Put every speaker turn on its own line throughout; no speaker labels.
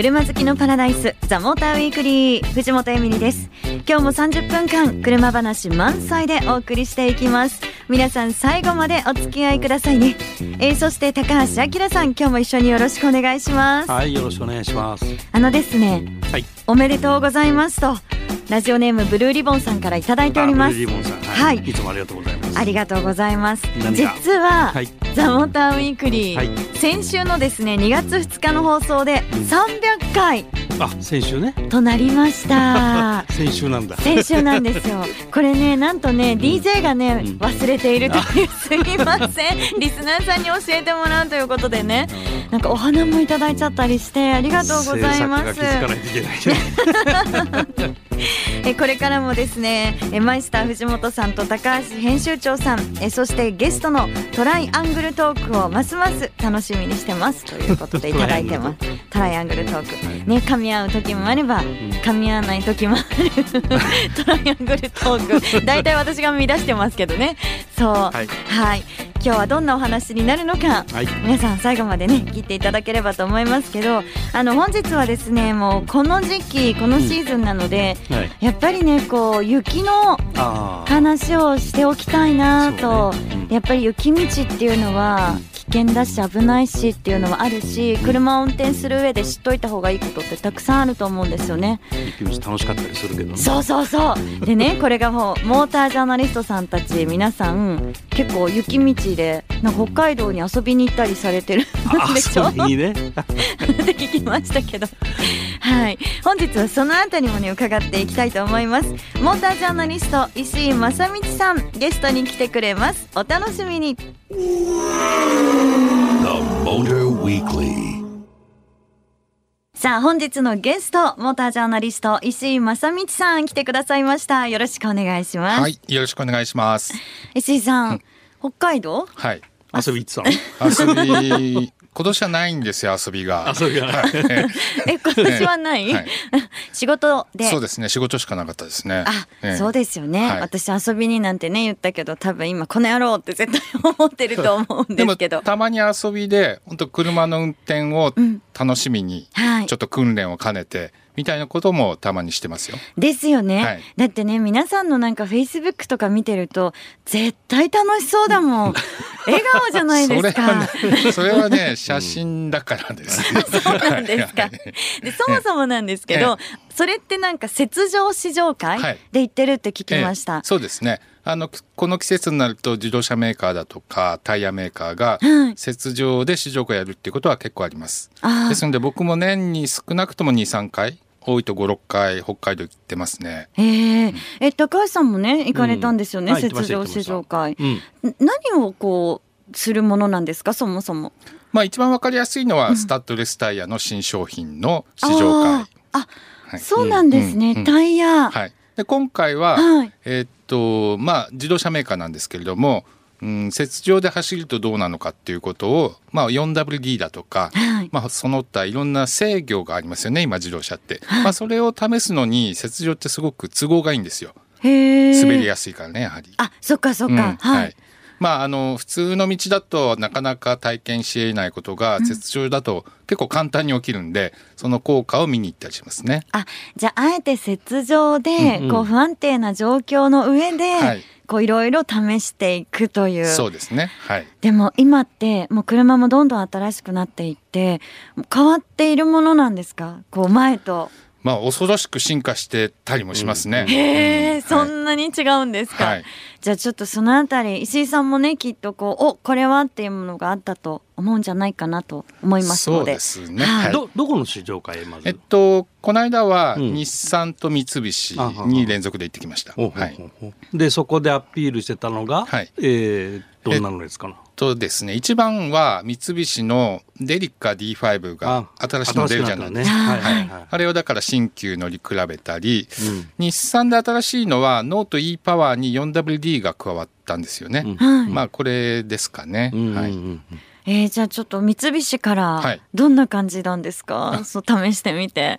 車好きのパラダイスザモーターウィークリー藤本エミリです。今日も30分間車話満載でお送りしていきます。皆さん最後までお付き合いくださいね、えー、そして高橋明さん今日も一緒によろしくお願いします。
はいよろしくお願いします。
あのですね、はい、おめでとうございますとラジオネームブルーリボンさんからいただいております。
はい、はい、いつもありがとうございます。
ありがとうございます。実は、はい、ザモーターウィークリー、はい、先週のですね2月2日の放送で300回、
あ先週ね。
となりました。
先週なんだ。
先週なんですよ。これねなんとね、うん、DJ がね、うん、忘れているという。すみません。リスナーさんに教えてもらうということでね、なんかお花もいただいちゃったりしてありがとうございます。えこれからもですねえマイスター藤本さんと高橋編集長さんえそしてゲストのトライアングルトークをますます楽しみにしてます。ということでいただいてます。トライアングルトーク。ね噛み合う時もあれば噛み合わない時もある トライアングルトーク。大体私が見出してますけどね。そう。はい、はい今日はどんなお話になるのか、はい、皆さん最後までね聞いていただければと思いますけどあの本日はですねもうこの時期このシーズンなので、うん。はい、やっぱりねこう雪の話をしておきたいなと、ね。うん、やっぱり雪道っていうのは、険だし危ないしっていうのはあるし車を運転する上で知っといた方がいいことってたくさんあると思うんですよね。
雪道楽しかったりするけど、ね、
そうそうそう。でね これがもうモータージャーナリストさんたち皆さん結構雪道でなんか北海道に遊びに行ったりされてるんでしょ？
いいね。
って聞きましたけどはい。本日はそのあたりもね伺っていきたいと思います。モータージャーナリスト石井正道さんゲストに来てくれます。お楽しみに。さあ本日のゲストモータージャーナリスト石井正道さん来てくださいました。よろしくお願いします。
はいよろしくお願いします。
石井さん、うん、北海道？
はい。
遊び行ってた
の？遊び今年はないんですよ遊びが。
遊びが
え今年はない、はい、仕事で。
そうですね仕事しかなかったですね。
あ、えそうですよね、はい、私遊びになんてね言ったけど多分今この野郎って絶対思ってると思うんですけど。
たまに遊びで本当車の運転を楽しみに、ちょっと訓練を兼ねて。みたいなこともたまにしてますよ。
ですよね。はい、だってね皆さんのなんかフェイスブックとか見てると絶対楽しそうだもん。笑顔じゃないですか。
それはね、ね写真だからです、
ね そうなんですか。でそもそもなんですけど、それってなんか雪上試乗会で言ってるって聞きました。
そうですね。あのこの季節になると自動車メーカーだとかタイヤメーカーが雪上で試乗会やるっていうことは結構あります。ですので僕も年に少なくとも23回多いと56回北海道行ってますね。
えー、え高橋さんもね行かれたんですよね、うん、雪上試乗会、うん、何をこうするものなんですかそもそも？
まあ一番わかりやすいのはスタッドレスタイヤの新商品の試乗会。
あ、はい、そうなんですね、うん、タイヤ。
はい。で今回は、はい、えー、っとまあ自動車メーカーなんですけれども。うん、雪上で走るとどうなのかっていうことを、まあ、4WD だとか、はい、まあ、その他いろんな制御がありますよね今自動車って、はい、まあ、それを試すのに雪上ってすごく都合がいいんですよ。滑りやすいからねやはり。
あそっかそっか、うん、はい、
まあ、あの普通の道だとなかなか体験しえないことが雪上だと結構簡単に起きるんで、その効果を見に行ったりしますね。
あじゃああえて雪上でこう不安定な状況の上で、い。こういろいろ試していくという。
そうですね。はい。
でも今ってもう車もどんどん新しくなっていって変わっているものなんですか？こう前と
まあ恐ろしく進化してたりもしますね。
うん、へえ、うん、そんなに違うんですか。はい、じゃあちょっとそのあたり石井さんもねきっとこうおこれはっていうものがあったと思うんじゃないかなと思いますので。
そうですね。はい、
どどこの試乗会まず。
えっとこの間は日産と三菱に連続で行ってきました。はい。
でそこでアピールしてたのが、はい、えー、どんなのですかな？
とですね一番は三菱のデリカ D5 が新しいの出るじゃないですか、ね。はいはい、あれをだから新旧乗り比べたり、うん、日産で新しいのはノート e パワーに 4WD が加わったんですよね、うん、まあこれですかね、うんうんうん、はい。
えー、じゃあちょっと三菱からどんな感じなんですか、はい、そう試してみて。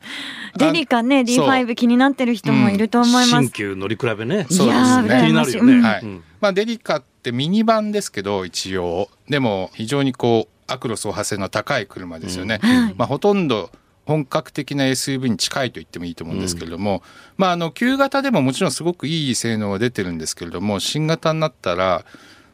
デリカね D5 気になってる人もいると思います、
新旧乗り比べね。
そうですね。
気になるよね、はい、
まあデリカってミニバンですけど一応。でも非常にこうアクロスを派生の高い車ですよね、うん、まあほとんど本格的な SUV に近いと言ってもいいと思うんですけれども、うん、まああの旧型でももちろんすごくいい性能が出てるんですけれども新型になったら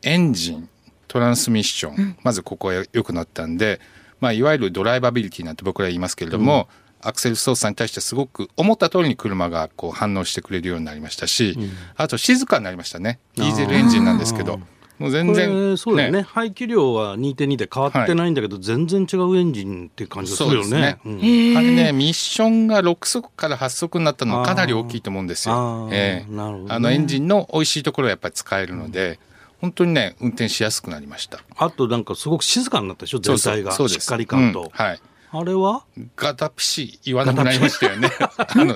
エンジントランスミッション、うん、まずここは良くなったんで、まあ、いわゆるドライバビリティなんて僕ら言いますけれども、うん、アクセル操作に対してすごく思った通りに車がこう反応してくれるようになりましたし、あと静かになりましたね。ディーゼルエンジンなんですけど。もう全然、
そうだよね。排気量は2.2で変わってないんだけど、はい、全然違うエンジンっていう感じがするよね。ね。うん、
あれねミッションが6速から8速になったのはかなり大きいと思うんですよ。あ,、えー、なるほど、ね、あのエンジンの美味しいところはやっぱり使えるので。本当にね運転しやすくなりました。
あとなんかすごく静かになったでしょ全体が。しっかり感と、うん、
はい
あれは？
ガタピシ言わなくなりましたよね。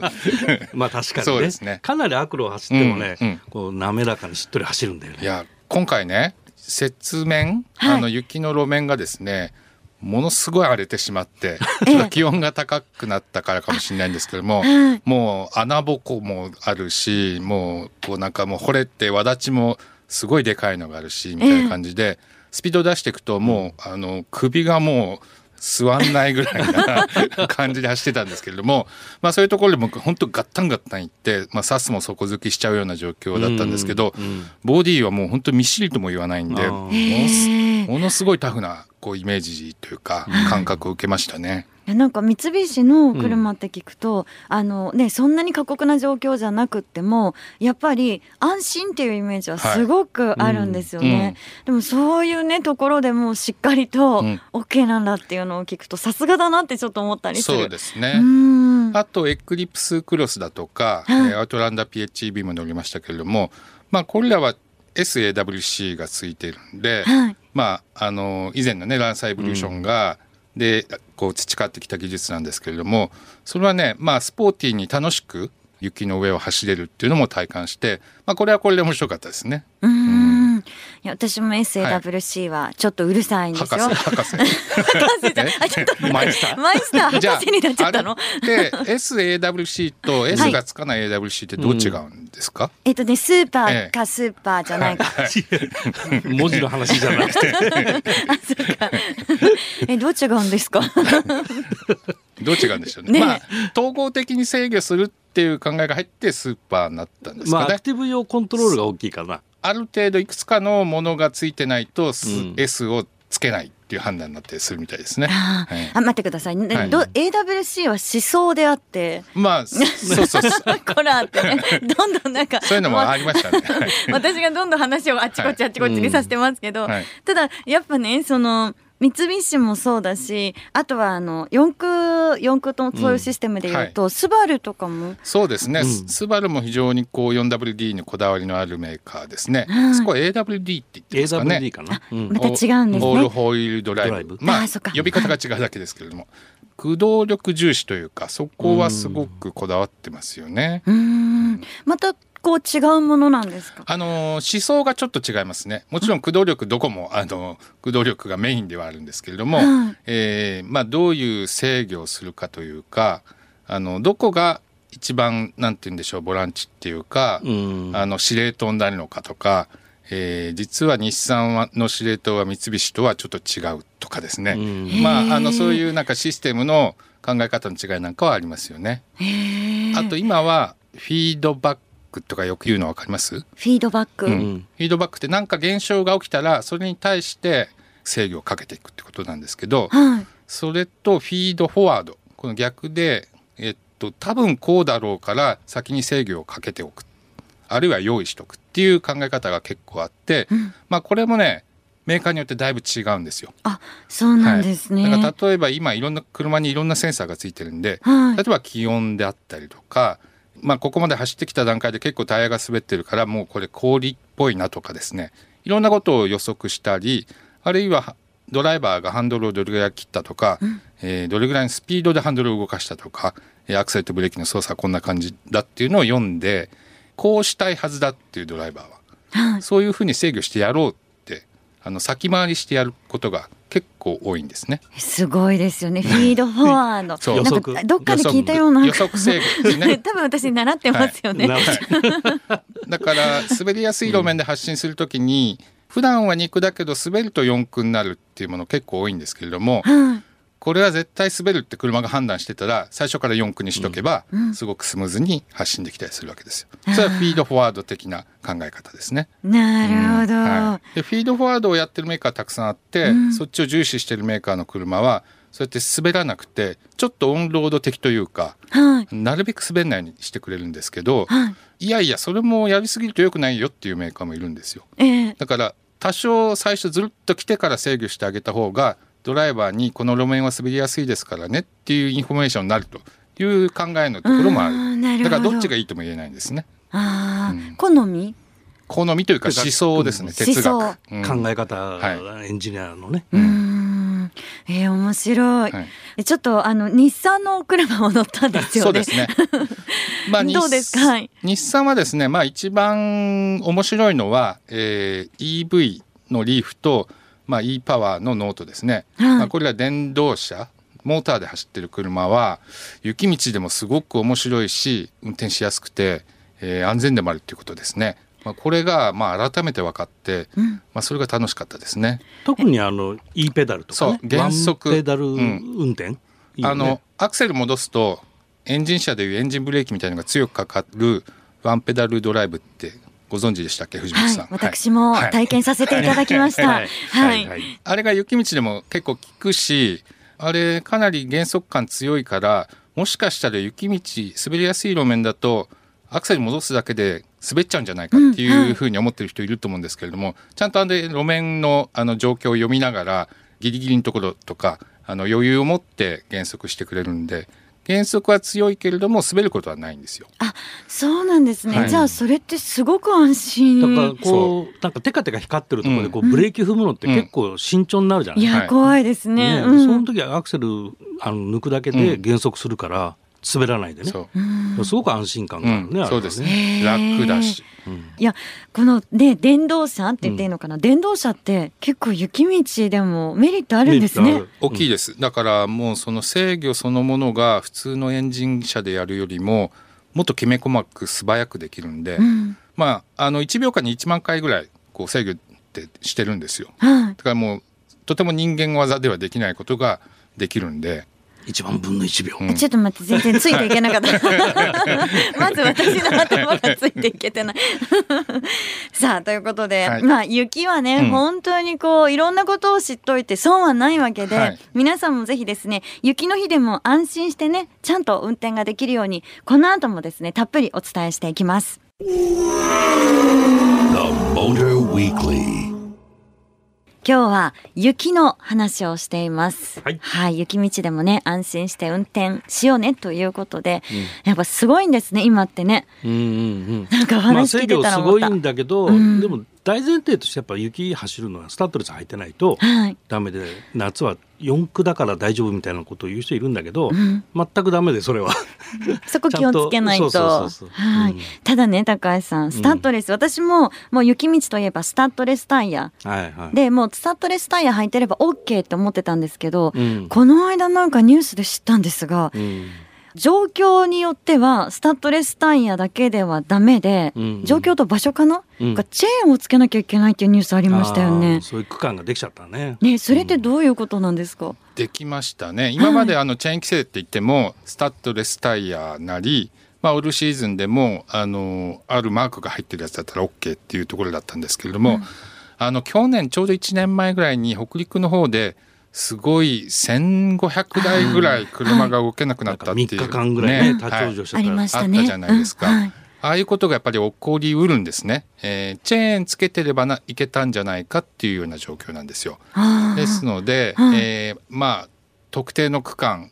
まあ確かにね、ね、かなり悪路を走ってもね、うんうん、こう滑らかにしっとり走るんだよね。
いや今回ね雪面、はい、あの雪の路面がですねものすごい荒れてしまってちょっと気温が高くなったからかもしれないんですけども、もう穴ぼこもあるしもうこうなんかもう惚れてわだちもすごいでかいのがあるしみたいな感じで、スピード出していくともうあの首がもう座んないぐらいな感じで走ってたんですけれども、まあそういうところでも本当ガッタンガッタンいって、まあサスも底付きしちゃうような状況だったんですけど、ボディはもう本当みっしりとも言わないんで、ものすごいタフなこうイメージというか感覚を受けましたね。
なんか三菱の車って聞くと、うん、あのねそんなに過酷な状況じゃなくってもやっぱり安心っていうイメージはすごくあるんですよね、はいうん、でもそういうねところでもしっかりと OK なんだっていうのを聞くとさすがだなってちょっと思ったりする。
そうですね。あとエクリプスクロスだとか、はい、アウトランダー PHEV も乗りましたけれどもまあこれらは SAWC がついてるんで、はい、まああの以前のねランサイブリューションが、うんでこう培ってきた技術なんですけれどもそれはねまあスポーティーに楽しく雪の上を走れるっていうのも体感して、まあ、これはこれで面白かったですね。
うんいや私も SAWC はちょっとうるさいんですよ。
博士博士
博士じゃあちょっとマイスター？マイスター博士になっちゃったの？
で SAWC と S がつかない AWC ってどう違うんですか？
えっとねスーパーかスーパーじゃないか。
文字の話じゃなくて。あ
そうか。えどう違うんですか？
どう違うんでしょうね。ねまあ統合的に制御するっていう考えが入ってスーパーになったんですかね。まあ、ア
クティブ用コントロールが大きいかな。
ある程度いくつかのものがついてないと、うん、S をつけないっていう判断になってするみたいですね。
あ、はい、あ待ってください。ね、はい、AWC は思想であって。
まあ、そうそうそう。
こらってね、どんどんなんか。
そういうのもありましたね。
私がどんどん話をあっちこっちあっちこっちにさせてますけど、はい、ただやっぱね、その。三菱もそうだしあとはあの四駆四駆とそういうシステムでいうと、うんはい、スバルとかも。
そうですね、うん、スバルも非常にこう 4WD にこだわりのあるメーカーですね、はい、そこは AWD って言ってますかね。
AWD かな、
うん、また違うんですね。
オールホイールドライブ。まあ呼び方が違うだけですけれども。駆動力重視というかそこはすごくこだわってますよね。
うん。また構違うものなんですか？
あの思想がちょっと違いますね。もちろん駆動力どこもあの駆動力がメインではあるんですけれども、はい、えー、まあ、どういう制御をするかというかあのどこが一番なんて言うんでしょうボランチっていうか、うん、あの司令塔になるのかとか、えー、実は日産の司令塔は三菱とはちょっと違うとかですね、うん、まああのそういうなんかシステムの考え方の違いなんかはありますよね。あと今はフィードバックとかよく言うの分かります？フ
ィードバック、うん、フ
ィードバックって何か現象が起きたらそれに対して制御をかけていくってことなんですけど、はい、それとフィードフォワード。この逆で、えっと、多分こうだろうから先に制御をかけておく。あるいは用意しとくっていう考え方が結構あって、うん、まあこれもねメーカーによってだいぶ違うんですよ。
あ、そうなんですね。
はい、だから例えば今いろんな車にいろんなセンサーがついてるんで、はい、例えば気温であったりとか、まあ、ここまで走ってきた段階で結構タイヤが滑ってるからもうこれ氷っぽいなとかですね。いろんなことを予測したりあるいはドライバーがハンドルをどれぐらい切ったとか、うん、えー、どれぐらいのスピードでハンドルを動かしたとかアクセルとブレーキの操作はこんな感じだっていうのを読んでこうしたいはずだっていうドライバーは、そういうふうに制御してやろうってあの先回りしてやることが結構多いんですね。
すごいですよね。フィードフォワード。
そう。
なんかどっかで聞いたような。
予測制御ですね。
多分私習ってますよね。はい、
だから滑りやすい路面で発進するときに、普段は肉だけど滑ると四駆になるっていうもの結構多いんですけれども、これは絶対滑るって車が判断してたら最初から4区にしとけば、すごくスムーズに発進できたりするわけですよ。それはフィードフォワード的な考え方ですね。
なるほど、うん。は
い、でフィードフォワードをやってるメーカーたくさんあって、うん、そっちを重視してるメーカーの車はそうやって滑らなくてちょっとオンロード的というか、はい、なるべく滑らないようにしてくれるんですけど、はい、いやいやそれもやりすぎるとよくないよっていうメーカーもいるんですよ。えー、だから多少最初ずるっと来てから制御してあげた方がドライバーにこの路面は滑りやすいですからねっていうインフォメーションになると。いう考えのところもある。だからどっちがいいとも言えないんですね。
あうん、好み？
好みというか思想ですね哲学、
うん、考え方、はい、エンジニアのね。
うん。えー、面白い、はい、ちょっとあの日産の車も乗ったんですよね。そうですね。まあどうですか？はい、
日産はですね、まあ一番面白いのは、えー、EV のリーフとまあ、e パワーのノートですね、はい、まあ、これは電動車。モーターで走ってる車は雪道でもすごく面白いし運転しやすくて、えー、安全でもあるっていうことですね。まあ、これがまあ改めて分かって、うん、まあ、それが楽しかったですね。
特にあの E ペダルとか、ね、そう減速。ペダル運転、うん
いいね、あのアクセル戻すとエンジン車でいうエンジンブレーキみたいなのが強くかかるワンペダルドライブってご存知でしたっけ藤本さん、はい、
私も体験させていただきました、はい、
あれが雪道でも結構効くしあれかなり減速感強いからもしかしたら雪道滑りやすい路面だとアクセル戻すだけで滑っちゃうんじゃないかっていうふうに思ってる人いると思うんですけれども、うんはい、ちゃんとあの路面のあの状況を読みながらギリギリのところとかあの余裕を持って減速してくれるんで原則は強いけれども滑ることはないんですよ。
あ、そうなんですね。はい、じゃあそれってすごく安心。
だからこうなんかテカテカ光ってるところでこう、ブレーキ踏むのって結構慎重になるじゃないです
か。いや怖いですね。
ねうん、その時はアクセルあの抜くだけで減速するから。滑らないでね。すごく安心感があるね。
うん、そうですね。楽だし。
いやこのね電動車って言っていいのかな、うん、電動車って結構雪道でもメリットあるんですね。
大きいです。だからもうその制御そのものが普通のエンジン車でやるよりももっときめ細く素早くできるんで、うん、まああの1秒間に1万回ぐらいこう制御ってしてるんですよ。だからもうとても人間技ではできないことができるんで。
一万分の一秒、
ちょっと待って全然ついていけなかった。まず私の頭がついていけてない。さあということで、はい、まあ雪はね、うん、本当にこういろんなことを知っといて損はないわけで、はい、皆さんもぜひですね雪の日でも安心してねちゃんと運転ができるようにこの後もですねたっぷりお伝えしていきます。今日は雪の話をしています。はい、はい、雪道でもね安心して運転しようねということで、うん、やっぱすごいんですね今ってね。うんうんうん。なんか話聞いてたら
まあ、すごいんだけど、うん、でも大前提としてやっぱ雪走るのはスタッドレス履いてないとダメで、はい、夏は四駆だから大丈夫みたいなことを言う人いるんだけど、うん、全くダメでそれは。
そこ気をつけないと。ただね高橋さんスタッドレス、うん、私ももう雪道といえばスタッドレスタイヤ、はいはい、でもうスタッドレスタイヤ履いてれば OK って思ってたんですけど、うん、この間なんかニュースで知ったんですが、状況によってはスタッドレスタイヤだけではダメで、うんうん、状況と場所かな、うん、チェーンをつけなきゃいけないっていうニュースありましたよね。
そういう区間ができちゃったね。
ね、それってどういうことなんですか？うん、
できましたね。今まであのチェーン規制って言っても、はい、スタッドレスタイヤなり、まあオールシーズンでもあのあるマークが入ってるやつだったら OK っていうところだったんですけれども、うん、あの去年ちょうど1年前ぐらいに北陸の方ですごい1500台ぐらい車が動けなくなったっていう、
ね、3日間ぐらいね、立ち往生してた、
はい、あった
じゃないですか。はいああいうことがやっぱり起こりうるんですね、えー、チェーンつけてればないけたんじゃないかっていうような状況なんですよ。ですので、えー、まあ特定の区間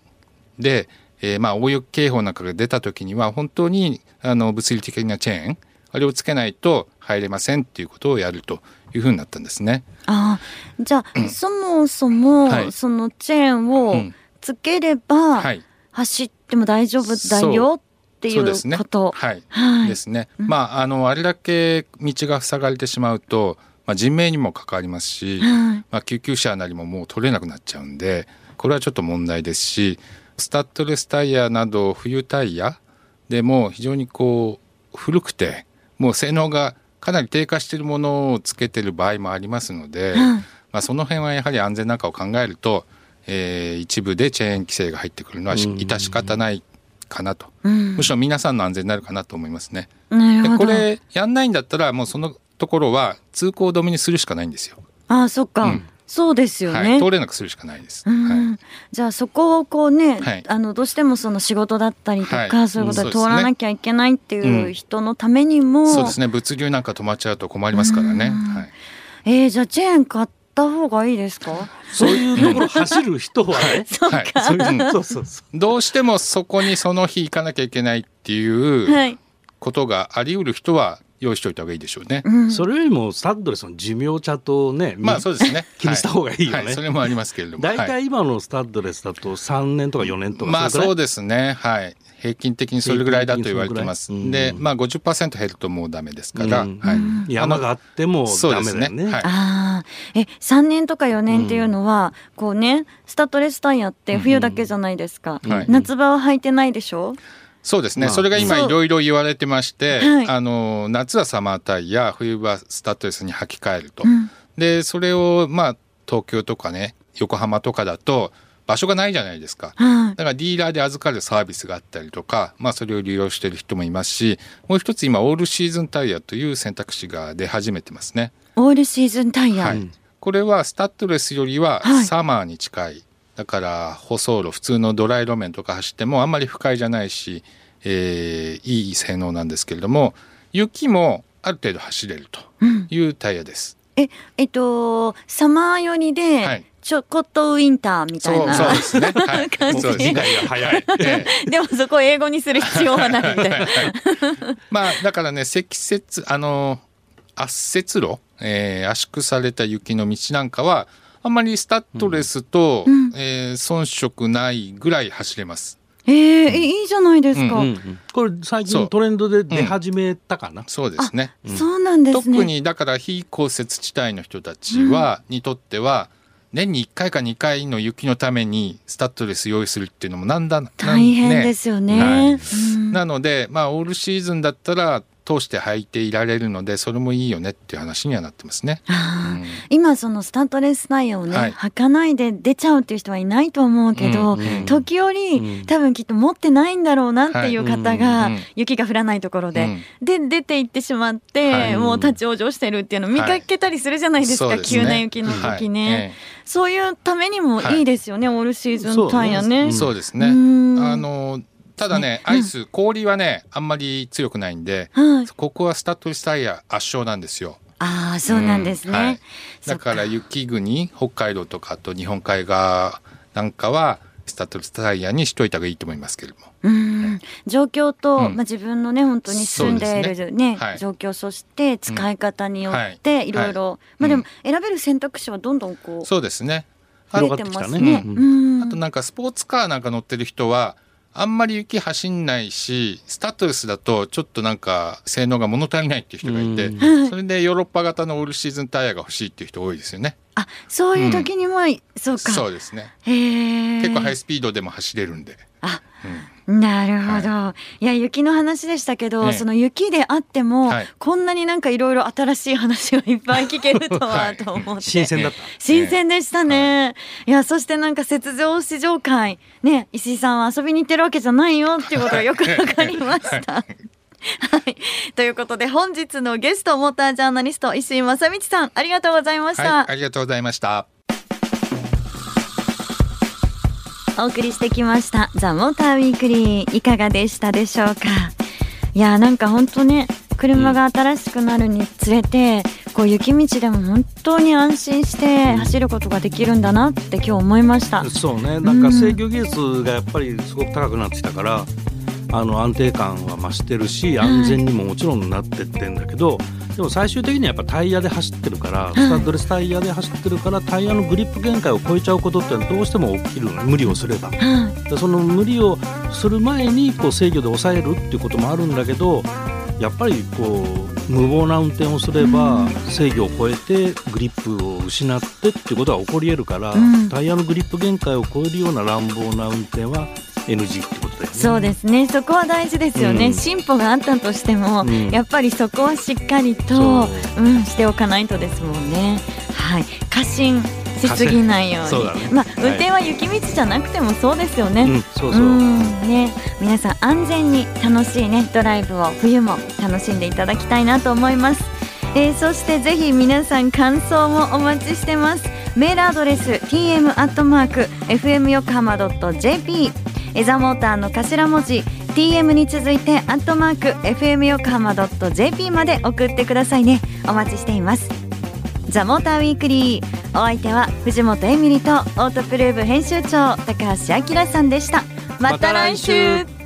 で、えー、まあ大雪警報なんかが出た時には本当にあの物理的なチェーンあれをつけないと入れませんっていうことをやるというふうになったんですね。
あじゃあ、うん、そもそも、はい、そのチェーンをつければ、走っても大丈夫だよっていうこと？
はい、はい、ですね。うん、まああのあれだけ道が塞がれてしまうと、まあ、人命にも関わりますし、はい、まあ、救急車なりももう取れなくなっちゃうんでこれはちょっと問題ですしスタッドレスタイヤなど冬タイヤでも非常にこう古くてもう性能がかなり低下しているものをつけてる場合もありますので、うん、まあ、その辺はやはり安全なんかを考えると、えー、一部でチェーン規制が入ってくるのは致し方ないかなと、うん、むしろ皆さんの安全になるかなと思いますね。でこれやんないんだったらもうそのところは通行止めにするしかないんですよ。
ああそっか、うんそうですよね、は
い、通れなくするしかないです。は
い、じゃあそこをこうね、はい、あのどうしてもその仕事だったりとか、そういうことで通らなきゃいけないっていう人のためにも、
そうですね。物流なんか止まっちゃうと困りますからね。はい、
えー、じゃあチェーン買った方がいいですか？
そういうところ走る人はね、
はい、そう
そうそうどうしてもそこにその日行かなきゃいけないっていうことがあり得る人は用意しておいた方がいいでしょうね、う
ん、それよりもスタッドレスの寿命茶とね
まあそうですね。
気にした方がいいよね、
はい。はい、それもありますけれども。
大体今のスタッドレスだと3年とか4年とか
まあそうですね。はい。平均的にそれぐらいだと言われてます。で、まあ50%減るともうダメですから、うん、
はい。山があってもダメだよね。ねはい、あ
あ、え、3年とか4年っていうのは、うん、こうね、スタッドレスタイヤって冬だけじゃないですか。夏場は履いてないでしょ？
そうですね、まあ、それが今いろいろ言われてまして、はい、あの夏はサマータイヤ冬はスタッドレスに履き替えると、うん、でそれをまあ東京とかね横浜とかだと場所がないじゃないですか、だからディーラーで預かるサービスがあったりとか、まあ、それを利用している人もいますしもう一つ今オールシーズンタイヤという選択肢が出始めてますね。
オールシーズンタイヤ、はい、
これはスタッドレスよりはサマーに近い、はいだから舗装路普通のドライ路面とか走ってもあんまり不快じゃないし、えー、いい性能なんですけれども雪もある程度走れるというタイヤです。
うん、ええっとサマー寄りで、はい、ちょこっとウィンターみたいな
そうですね、はい、
感じ。
理解が早い、え
え、でもそこを英語にする必要はないみたいな。
まあだからね積雪あの圧雪路、えー、圧縮された雪の道なんかはあんまりスタッドレスと、うん、えー、遜色ないぐらい走れます。
えー、うん、いいじゃないですか、うん。うんう
ん、これ最近トレンドで出始めたかな、
そうですね、
そうなんです
ね。特にだから非降雪地帯の人たちは、にとっては年に1回か2回の雪のためにスタッドレス用意するっていうのもなんだ
大変ですよね、
はい、なのでまあオールシーズンだったら通して履いていられるのでそれもいいよねっていう話にはなってますね。うん、
今そのスタッドレスタイヤをね、はい、履かないで出ちゃうっていう人はいないと思うけど、うんうん、時折、うん、多分きっと持ってないんだろうなっていう方が、はい、雪が降らないところで、うん、で出て行ってしまって、はい、もう立ち往生してるっていうのを見かけたりするじゃないですか、急な雪の時ね、そういうためにもい。いですよね、オールシーズンタイヤね。
そうですね。あのただね、アイス、氷はね、あんまり強くないんで、ここはスタッドレスタイヤ圧勝なんですよ。
ああ、そうなんですね。うんはい、
だから雪国、北海道とかと日本海側なんかは、スタッドレスタイヤにしといた方がいいと思いますけれども。
うん、状況と、うん、まあ、自分のね本当に住んでいるね、ねはい、状況そして使い方によってい。ろい。ろ、まあでも選べる選択肢はどんどんこう
そうですね。
増えてますね。
あとなんかスポーツカーなんか乗ってる人はあんまり雪走んないしスタッドレスだとちょっとなんか性能が物足りないっていう人がいてそれでヨーロッパ型のオールシーズンタイヤが欲しいっていう人多いですよね。
あそういう時にも、うん、そうか。
そうですね。結構ハイスピードでも走れるんで。
あ、うん、なるほど、はい、いや雪の話でしたけど、ね、その雪であっても、はい、こんなになんかいろいろ新しい話をいっぱい聞けるとはと思って、
新鮮だった。
新鮮でしたね、はい、いやそしてなんか雪上試乗会。ね石井さんは遊びに行ってるわけじゃないよっていうことがよくわかりました。はい、ということで本日のゲストモータージャーナリスト石井正道さんありがとうございました、
ありがとうございました
お送りしてきましたザ・モーターウィークリーいかがでしたでしょうか？いやなんか本当ね車が新しくなるにつれて、こう雪道でも本当に安心して走ることができるんだなって今日思いました、
そうね。なんか制御技術がやっぱりすごく高くなってきたから、あの安定感は増してるし安全にももちろんなってってんだけど、でも最終的にはやっぱタイヤで走ってるから、スタッドレスタイヤで走ってるからタイヤのグリップ限界を超えちゃうことってどうしても起きる無理をすれば、でその無理をする前にこう制御で抑えるっていうこともあるんだけどやっぱりこう無謀な運転をすれば制御を超えてグリップを失ってっていうことは起こり得るから、タイヤのグリップ限界を超えるような乱暴な運転は NG ってことだよね。
そうですね。そこは大事ですよね。うん、進歩があったとしても、うん、やっぱりそこはしっかりと、うん、しておかないとですもんね。はい。過信しすぎないように。
ね
まあ運転は雪道じゃなくてもそうですよね。
うん、そうそう。
んね、皆さん安全に楽しいねドライブを冬も楽しんでいただきたいなと思います。えー、そしてぜひ皆さん感想もお待ちしてます。メールアドレス tm アットマーク fm 横浜ドット jp エザモーターの頭文字 TM に続いてアットマーク FM 横浜 .jp まで送ってくださいね。お待ちしています。ザ・モーターウィークリー。お相手は藤本エミリとオートプルーブ編集長高橋明さんでした。また来週。